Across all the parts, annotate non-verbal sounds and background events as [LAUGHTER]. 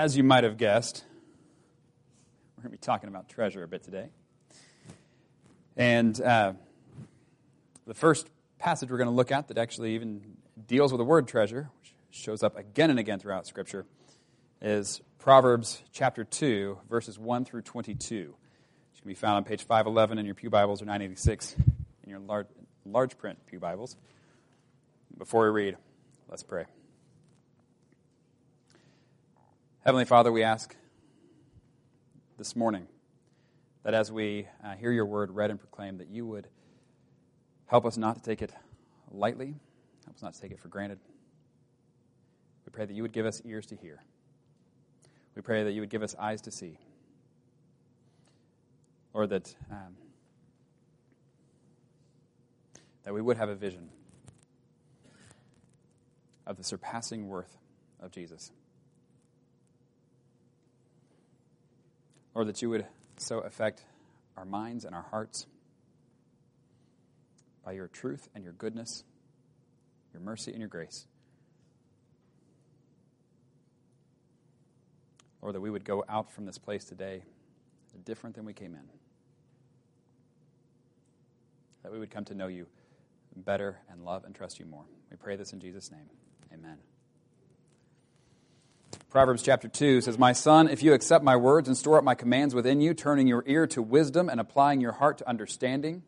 as you might have guessed, we're going to be talking about treasure a bit today. And uh, the first passage we're going to look at that actually even deals with the word treasure, which shows up again and again throughout Scripture, is Proverbs chapter 2, verses 1 through 22. Which can be found on page 511 in your Pew Bibles or 986 in your large, large print Pew Bibles. Before we read, let's pray. Heavenly Father, we ask this morning that as we uh, hear your word read and proclaimed, that you would help us not to take it lightly, help us not to take it for granted. We pray that you would give us ears to hear. We pray that you would give us eyes to see. Or that, um, that we would have a vision of the surpassing worth of Jesus. Lord, that you would so affect our minds and our hearts by your truth and your goodness, your mercy and your grace. Lord, that we would go out from this place today different than we came in. That we would come to know you better and love and trust you more. We pray this in Jesus' name. Amen. Proverbs chapter 2 says, My son, if you accept my words and store up my commands within you, turning your ear to wisdom and applying your heart to understanding,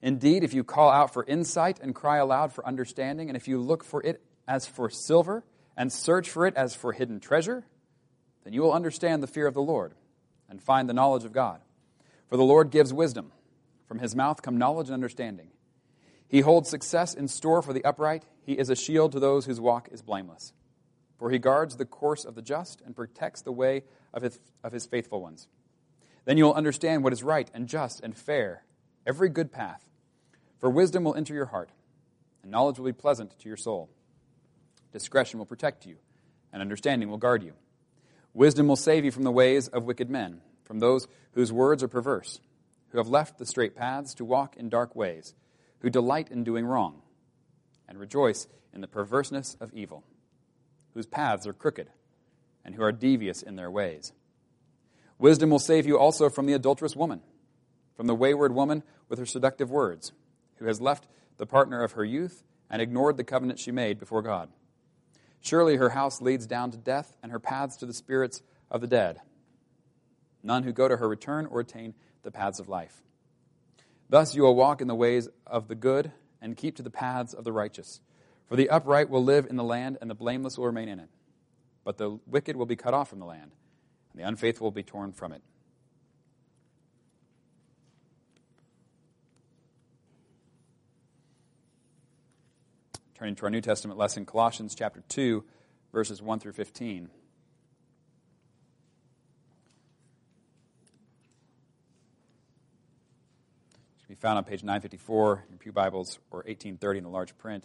indeed, if you call out for insight and cry aloud for understanding, and if you look for it as for silver and search for it as for hidden treasure, then you will understand the fear of the Lord and find the knowledge of God. For the Lord gives wisdom. From his mouth come knowledge and understanding. He holds success in store for the upright. He is a shield to those whose walk is blameless for he guards the course of the just and protects the way of his, of his faithful ones. Then you will understand what is right and just and fair, every good path. For wisdom will enter your heart, and knowledge will be pleasant to your soul. Discretion will protect you, and understanding will guard you. Wisdom will save you from the ways of wicked men, from those whose words are perverse, who have left the straight paths to walk in dark ways, who delight in doing wrong, and rejoice in the perverseness of evil whose paths are crooked, and who are devious in their ways. Wisdom will save you also from the adulterous woman, from the wayward woman with her seductive words, who has left the partner of her youth and ignored the covenant she made before God. Surely her house leads down to death, and her paths to the spirits of the dead. None who go to her return or attain the paths of life. Thus you will walk in the ways of the good and keep to the paths of the righteous. For the upright will live in the land, and the blameless will remain in it. But the wicked will be cut off from the land, and the unfaithful will be torn from it. Turning to our New Testament lesson, Colossians chapter 2, verses 1 through 15. It can be found on page 954 in Pew Bibles or 1830 in the large print.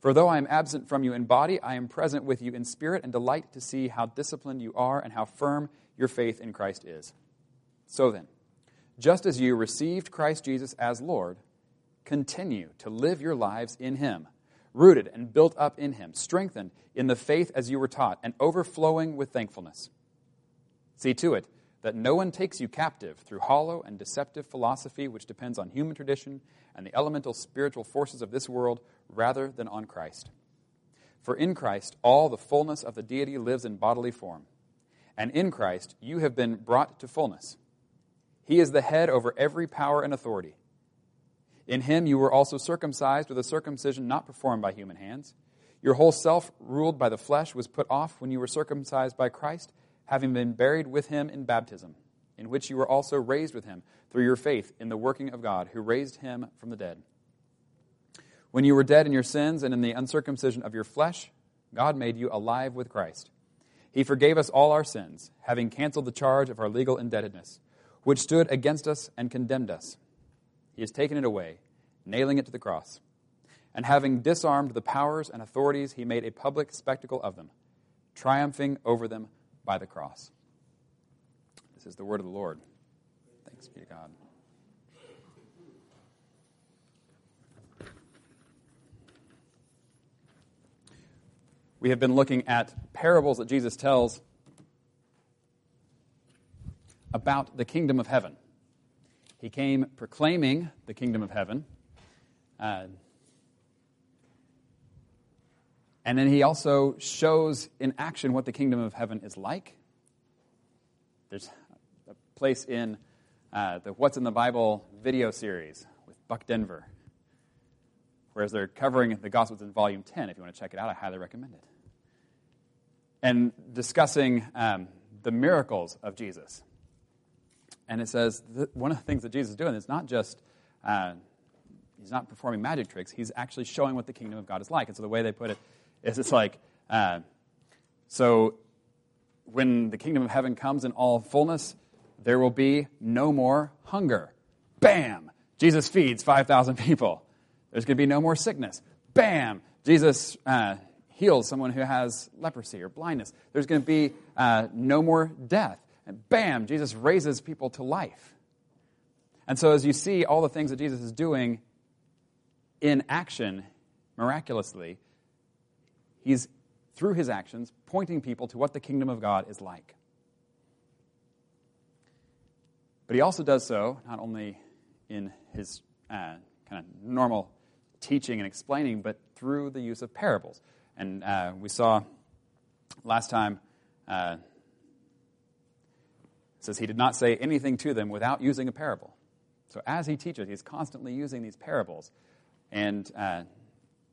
For though I am absent from you in body, I am present with you in spirit and delight to see how disciplined you are and how firm your faith in Christ is. So then, just as you received Christ Jesus as Lord, continue to live your lives in Him, rooted and built up in Him, strengthened in the faith as you were taught, and overflowing with thankfulness. See to it that no one takes you captive through hollow and deceptive philosophy which depends on human tradition and the elemental spiritual forces of this world rather than on Christ. For in Christ all the fullness of the deity lives in bodily form, and in Christ you have been brought to fullness. He is the head over every power and authority. In him you were also circumcised with a circumcision not performed by human hands. Your whole self, ruled by the flesh, was put off when you were circumcised by Christ having been buried with him in baptism, in which you were also raised with him through your faith in the working of God, who raised him from the dead. When you were dead in your sins and in the uncircumcision of your flesh, God made you alive with Christ. He forgave us all our sins, having canceled the charge of our legal indebtedness, which stood against us and condemned us. He has taken it away, nailing it to the cross. And having disarmed the powers and authorities, he made a public spectacle of them, triumphing over them by the cross. This is the word of the Lord. Thanks be to God. We have been looking at parables that Jesus tells about the kingdom of heaven. He came proclaiming the kingdom of heaven. Uh, and then he also shows in action what the kingdom of heaven is like. There's a place in uh, the What's in the Bible video series with Buck Denver whereas they're covering the Gospels in volume 10. If you want to check it out, I highly recommend it. And discussing um, the miracles of Jesus. And it says one of the things that Jesus is doing is not just, uh, he's not performing magic tricks, he's actually showing what the kingdom of God is like. And so the way they put it is it's like, uh, so when the kingdom of heaven comes in all fullness, there will be no more hunger. Bam! Jesus feeds 5,000 people. There's going to be no more sickness. Bam! Jesus uh, heals someone who has leprosy or blindness. There's going to be uh, no more death. And bam! Jesus raises people to life. And so, as you see all the things that Jesus is doing in action miraculously, he's, through his actions, pointing people to what the kingdom of God is like. But he also does so not only in his uh, kind of normal teaching and explaining, but through the use of parables. And uh, we saw last time, uh, says he did not say anything to them without using a parable. So as he teaches, he's constantly using these parables and, uh,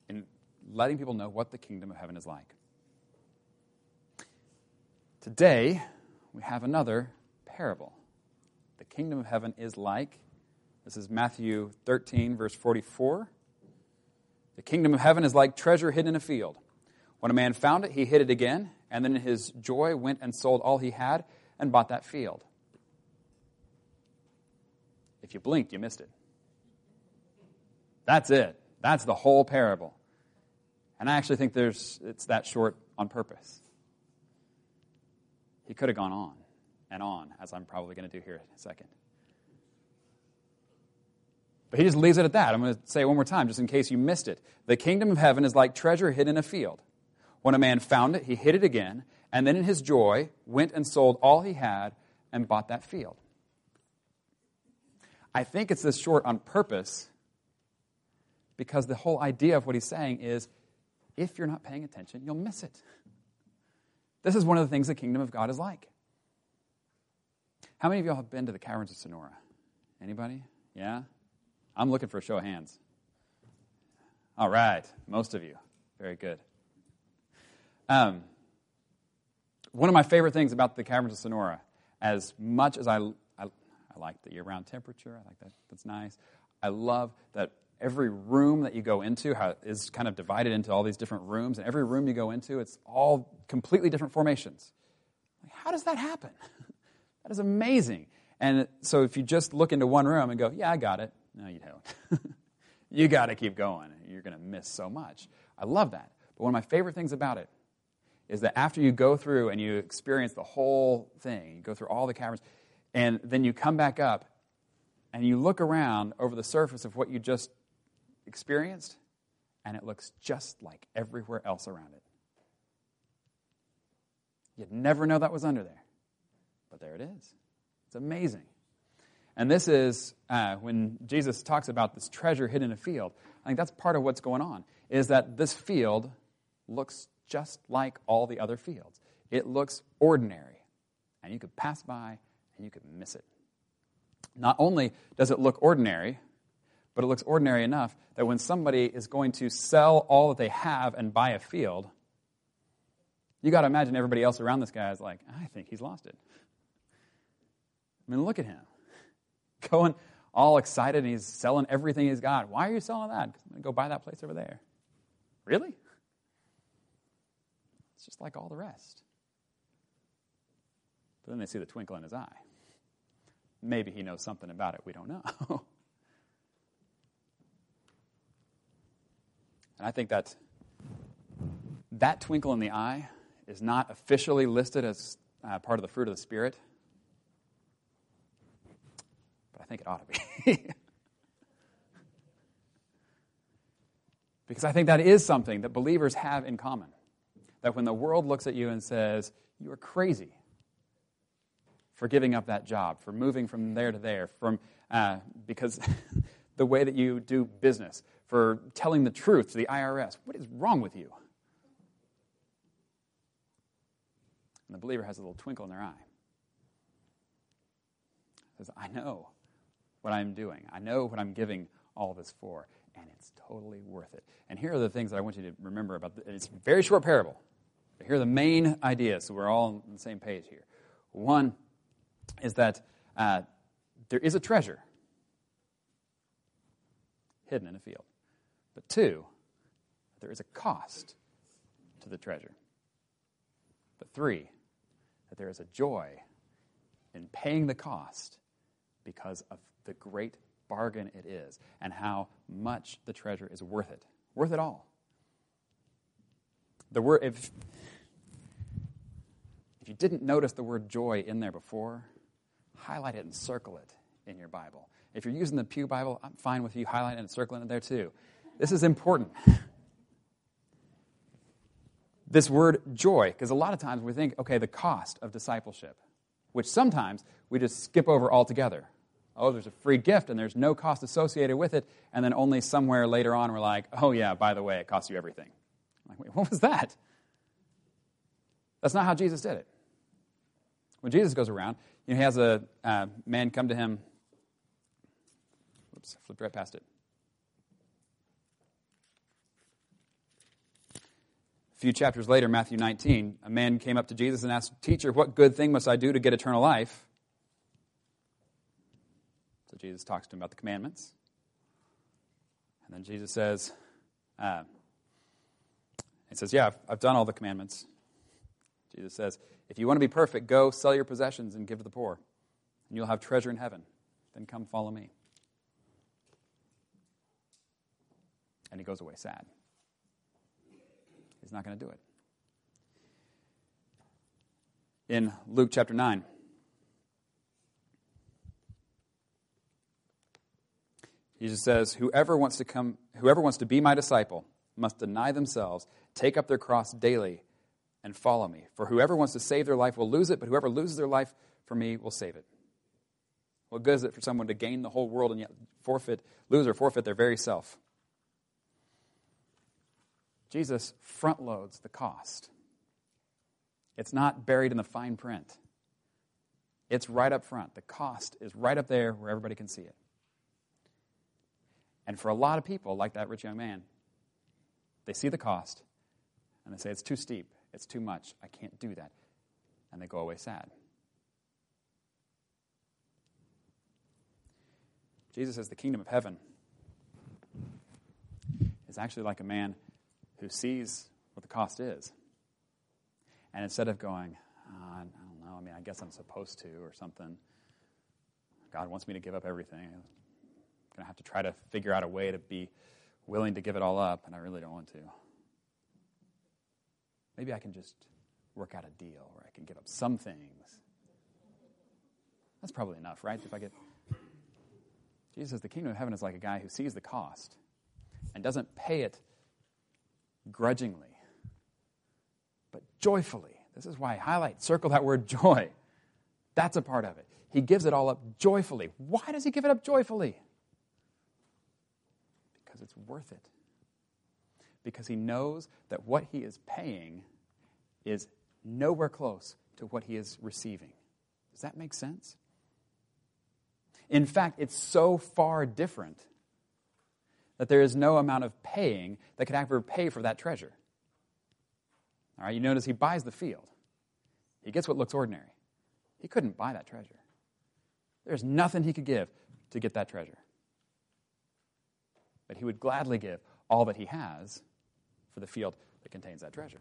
and letting people know what the kingdom of heaven is like. Today, we have another parable. The kingdom of heaven is like, this is Matthew 13, verse 44. The kingdom of heaven is like treasure hidden in a field. When a man found it, he hid it again, and then in his joy went and sold all he had and bought that field. If you blinked, you missed it. That's it. That's the whole parable. And I actually think there's, it's that short on purpose. He could have gone on and on, as I'm probably going to do here in a second. But he just leaves it at that. I'm going to say it one more time, just in case you missed it. The kingdom of heaven is like treasure hidden in a field. When a man found it, he hid it again, and then in his joy went and sold all he had and bought that field. I think it's this short on purpose because the whole idea of what he's saying is if you're not paying attention, you'll miss it. This is one of the things the kingdom of God is like. How many of y'all have been to the caverns of Sonora? Anybody? Yeah? I'm looking for a show of hands. All right, most of you. Very good. Um, one of my favorite things about the caverns of Sonora, as much as I, I, I like the year round temperature, I like that, that's nice. I love that every room that you go into how, is kind of divided into all these different rooms, and every room you go into, it's all completely different formations. How does that happen? [LAUGHS] that is amazing. And so if you just look into one room and go, yeah, I got it, no, you don't. [LAUGHS] you got to keep going. You're going to miss so much. I love that. But one of my favorite things about it is that after you go through and you experience the whole thing, you go through all the caverns, and then you come back up and you look around over the surface of what you just experienced, and it looks just like everywhere else around it. You'd never know that was under there, but there it is. It's amazing. And this is uh, when Jesus talks about this treasure hidden in a field. I think that's part of what's going on, is that this field looks just like all the other fields. It looks ordinary, and you could pass by and you could miss it. Not only does it look ordinary, but it looks ordinary enough that when somebody is going to sell all that they have and buy a field, you got to imagine everybody else around this guy is like, I think he's lost it. I mean, look at him going all excited and he's selling everything he's got. Why are you selling that? Because I'm going to go buy that place over there. Really? It's just like all the rest. But then they see the twinkle in his eye. Maybe he knows something about it. We don't know. [LAUGHS] and I think that that twinkle in the eye is not officially listed as uh, part of the fruit of the Spirit, I think it ought to be. [LAUGHS] because I think that is something that believers have in common. That when the world looks at you and says, You are crazy for giving up that job, for moving from there to there, from, uh, because [LAUGHS] the way that you do business, for telling the truth to the IRS, what is wrong with you? And the believer has a little twinkle in their eye. Says, I know what I'm doing. I know what I'm giving all this for, and it's totally worth it. And here are the things that I want you to remember about. The, it's a very short parable. But here are the main ideas, so we're all on the same page here. One is that uh, there is a treasure hidden in a field. But two, there is a cost to the treasure. But three, that there is a joy in paying the cost because of the great bargain it is and how much the treasure is worth it. Worth it all. The word, if, if you didn't notice the word joy in there before, highlight it and circle it in your Bible. If you're using the Pew Bible, I'm fine with you highlighting and circling it there too. This is important. [LAUGHS] this word joy, because a lot of times we think, okay, the cost of discipleship, which sometimes we just skip over altogether. Oh, there's a free gift and there's no cost associated with it, and then only somewhere later on we're like, oh, yeah, by the way, it costs you everything. I'm like, wait, what was that? That's not how Jesus did it. When Jesus goes around, you know, he has a uh, man come to him. Whoops, flipped right past it. A few chapters later, Matthew 19, a man came up to Jesus and asked, Teacher, what good thing must I do to get eternal life? So Jesus talks to him about the commandments. And then Jesus says, uh, He says, Yeah, I've, I've done all the commandments. Jesus says, If you want to be perfect, go sell your possessions and give to the poor, and you'll have treasure in heaven. Then come follow me. And he goes away sad. He's not going to do it. In Luke chapter 9, Jesus says, whoever wants to come, whoever wants to be my disciple must deny themselves, take up their cross daily, and follow me. For whoever wants to save their life will lose it, but whoever loses their life for me will save it. What good is it for someone to gain the whole world and yet forfeit, lose or forfeit their very self? Jesus front loads the cost. It's not buried in the fine print. It's right up front. The cost is right up there where everybody can see it. And for a lot of people, like that rich young man, they see the cost and they say, it's too steep, it's too much, I can't do that. And they go away sad. Jesus says the kingdom of heaven is actually like a man who sees what the cost is. And instead of going, oh, I don't know, I mean, I guess I'm supposed to or something, God wants me to give up everything. Going to have to try to figure out a way to be willing to give it all up, and I really don't want to. Maybe I can just work out a deal where I can give up some things. That's probably enough, right? If I get Jesus says the kingdom of heaven is like a guy who sees the cost and doesn't pay it grudgingly, but joyfully. This is why I highlight, circle that word [LAUGHS] joy. That's a part of it. He gives it all up joyfully. Why does he give it up joyfully? Because it's worth it. Because he knows that what he is paying is nowhere close to what he is receiving. Does that make sense? In fact, it's so far different that there is no amount of paying that could ever pay for that treasure. All right, you notice he buys the field. He gets what looks ordinary. He couldn't buy that treasure. There's nothing he could give to get that treasure. But he would gladly give all that he has for the field that contains that treasure.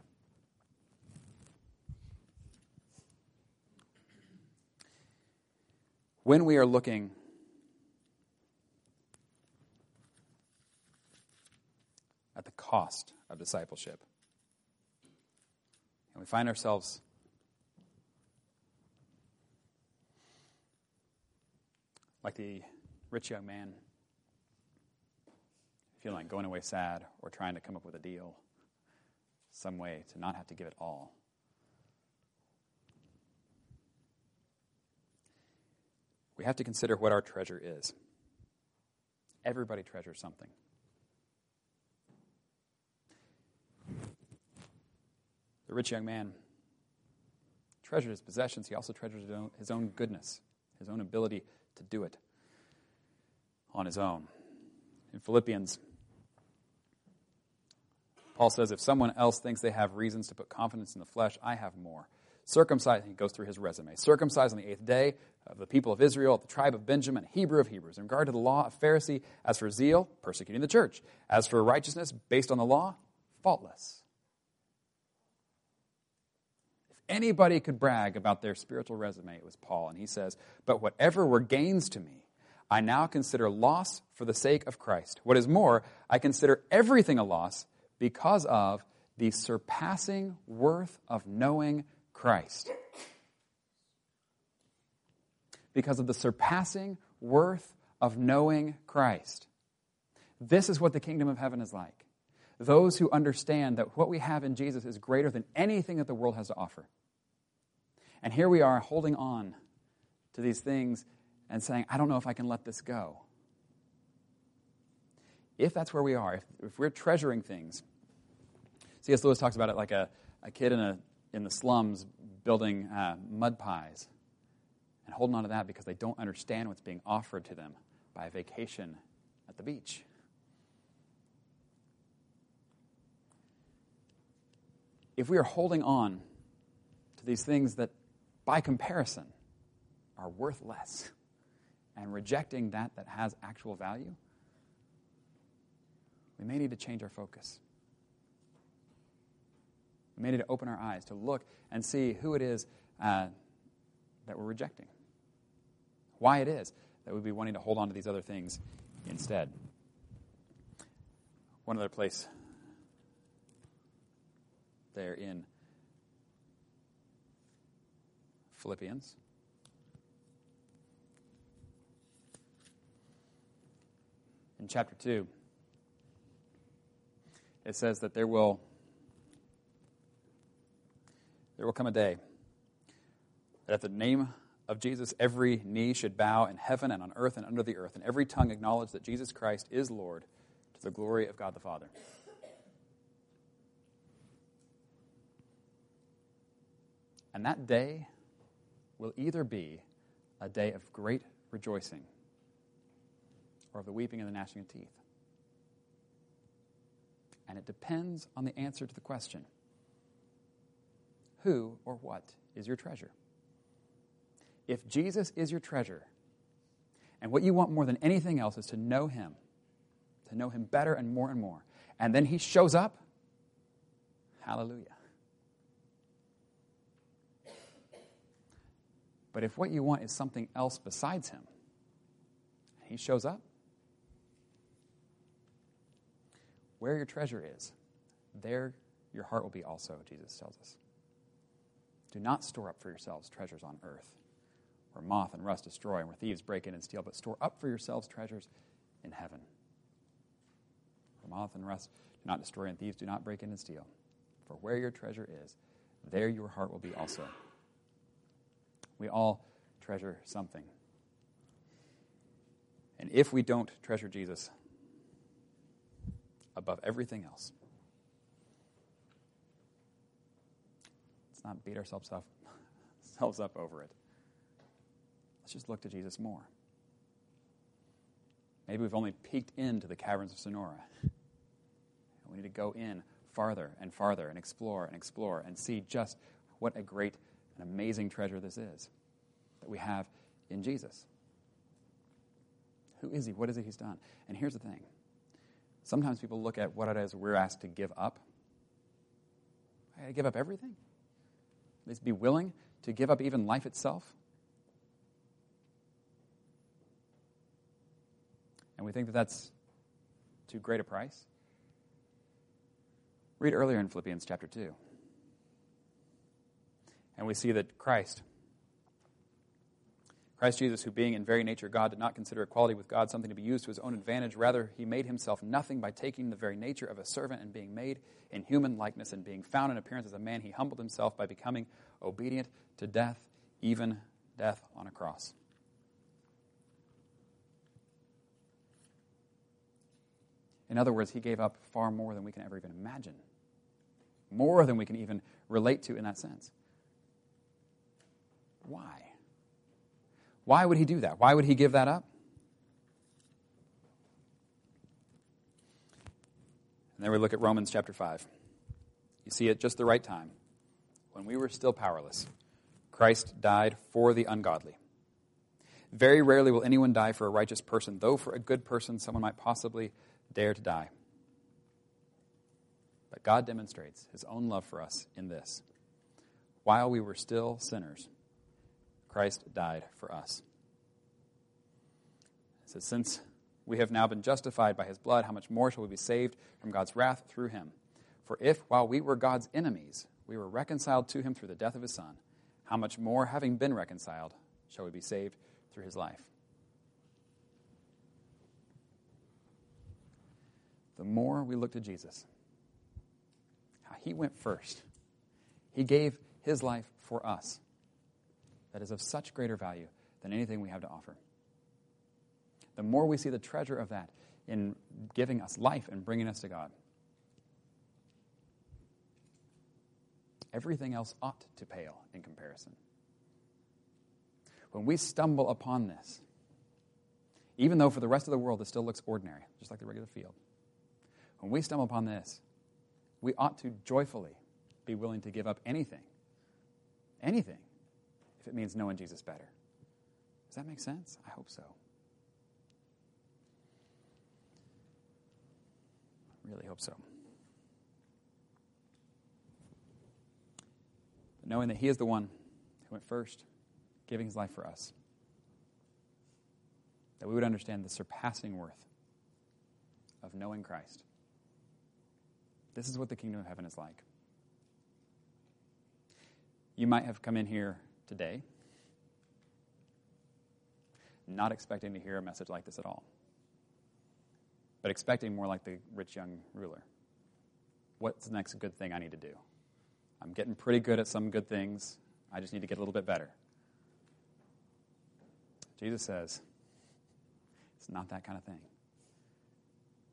when we are looking at the cost of discipleship, and we find ourselves like the rich young man, feeling like going away sad or trying to come up with a deal, some way to not have to give it all. We have to consider what our treasure is. Everybody treasures something. The rich young man treasured his possessions. He also treasured his own, his own goodness, his own ability to do it on his own. In Philippians, Paul says, If someone else thinks they have reasons to put confidence in the flesh, I have more. Circumcised, he goes through his resume. Circumcised on the eighth day of the people of Israel, the tribe of Benjamin, Hebrew of Hebrews. In regard to the law, a Pharisee. As for zeal, persecuting the church. As for righteousness, based on the law, faultless. If anybody could brag about their spiritual resume, it was Paul. And he says, But whatever were gains to me, I now consider loss for the sake of Christ. What is more, I consider everything a loss because of the surpassing worth of knowing Christ. Because of the surpassing worth of knowing Christ. This is what the kingdom of heaven is like. Those who understand that what we have in Jesus is greater than anything that the world has to offer. And here we are holding on to these things and saying, I don't know if I can let this go. If that's where we are, if, if we're treasuring things, C.S. Lewis talks about it like a, a kid in, a, in the slums building uh, mud pies and holding on to that because they don't understand what's being offered to them by a vacation at the beach. If we are holding on to these things that, by comparison, are worth less, and rejecting that that has actual value, we may need to change our focus. We may need to open our eyes to look and see who it is uh, that we're rejecting, why it is that we'd be wanting to hold on to these other things instead. One other place there in Philippians. In chapter 2, it says that there will there will come a day that at the name of Jesus, every knee should bow in heaven and on earth and under the earth, and every tongue acknowledge that Jesus Christ is Lord to the glory of God the Father. And that day will either be a day of great rejoicing or of the weeping and the gnashing of teeth. And it depends on the answer to the question who or what is your treasure? If Jesus is your treasure, and what you want more than anything else is to know Him, to know Him better and more and more, and then He shows up, hallelujah. But if what you want is something else besides Him, and He shows up, where your treasure is, there your heart will be also, Jesus tells us. Do not store up for yourselves treasures on earth, where moth and rust destroy, and where thieves break in and steal, but store up for yourselves treasures in heaven. Where moth and rust do not destroy, and thieves do not break in and steal. For where your treasure is, there your heart will be also. We all treasure something. And if we don't treasure Jesus above everything else, not beat ourselves up, [LAUGHS] ourselves up over it. Let's just look to Jesus more. Maybe we've only peeked into the caverns of Sonora. We need to go in farther and farther and explore and explore and see just what a great and amazing treasure this is that we have in Jesus. Who is he? What is it he's done? And here's the thing sometimes people look at what it is we're asked to give up. I got to give up everything? is be willing to give up even life itself? And we think that that's too great a price. Read earlier in Philippians chapter 2. And we see that Christ Christ Jesus, who being in very nature God, did not consider equality with God something to be used to his own advantage. Rather, he made himself nothing by taking the very nature of a servant and being made in human likeness and being found in appearance as a man. He humbled himself by becoming obedient to death, even death on a cross. In other words, he gave up far more than we can ever even imagine, more than we can even relate to in that sense. Why? Why would he do that? Why would he give that up? And then we look at Romans chapter 5. You see, at just the right time, when we were still powerless, Christ died for the ungodly. Very rarely will anyone die for a righteous person, though for a good person, someone might possibly dare to die. But God demonstrates his own love for us in this. While we were still sinners, Christ died for us. It says, Since we have now been justified by his blood, how much more shall we be saved from God's wrath through him? For if, while we were God's enemies, we were reconciled to him through the death of his Son, how much more, having been reconciled, shall we be saved through his life? The more we look to Jesus, how he went first, he gave his life for us that is of such greater value than anything we have to offer. The more we see the treasure of that in giving us life and bringing us to God, everything else ought to pale in comparison. When we stumble upon this, even though for the rest of the world it still looks ordinary, just like the regular field, when we stumble upon this, we ought to joyfully be willing to give up anything, anything, if it means knowing Jesus better. Does that make sense? I hope so. I really hope so. But knowing that He is the one who went first, giving His life for us, that we would understand the surpassing worth of knowing Christ. This is what the kingdom of heaven is like. You might have come in here today, not expecting to hear a message like this at all, but expecting more like the rich young ruler. What's the next good thing I need to do? I'm getting pretty good at some good things. I just need to get a little bit better. Jesus says, it's not that kind of thing.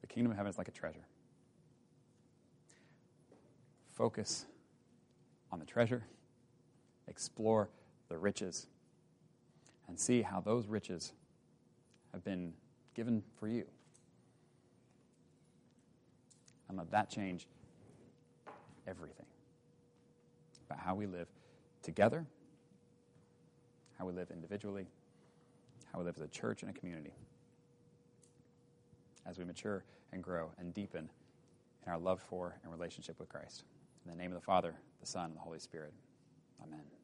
The kingdom of heaven is like a treasure. Focus on the treasure, explore the riches and see how those riches have been given for you. And let that change everything about how we live together, how we live individually, how we live as a church and a community as we mature and grow and deepen in our love for and relationship with Christ. In the name of the Father, the Son, and the Holy Spirit. Amen.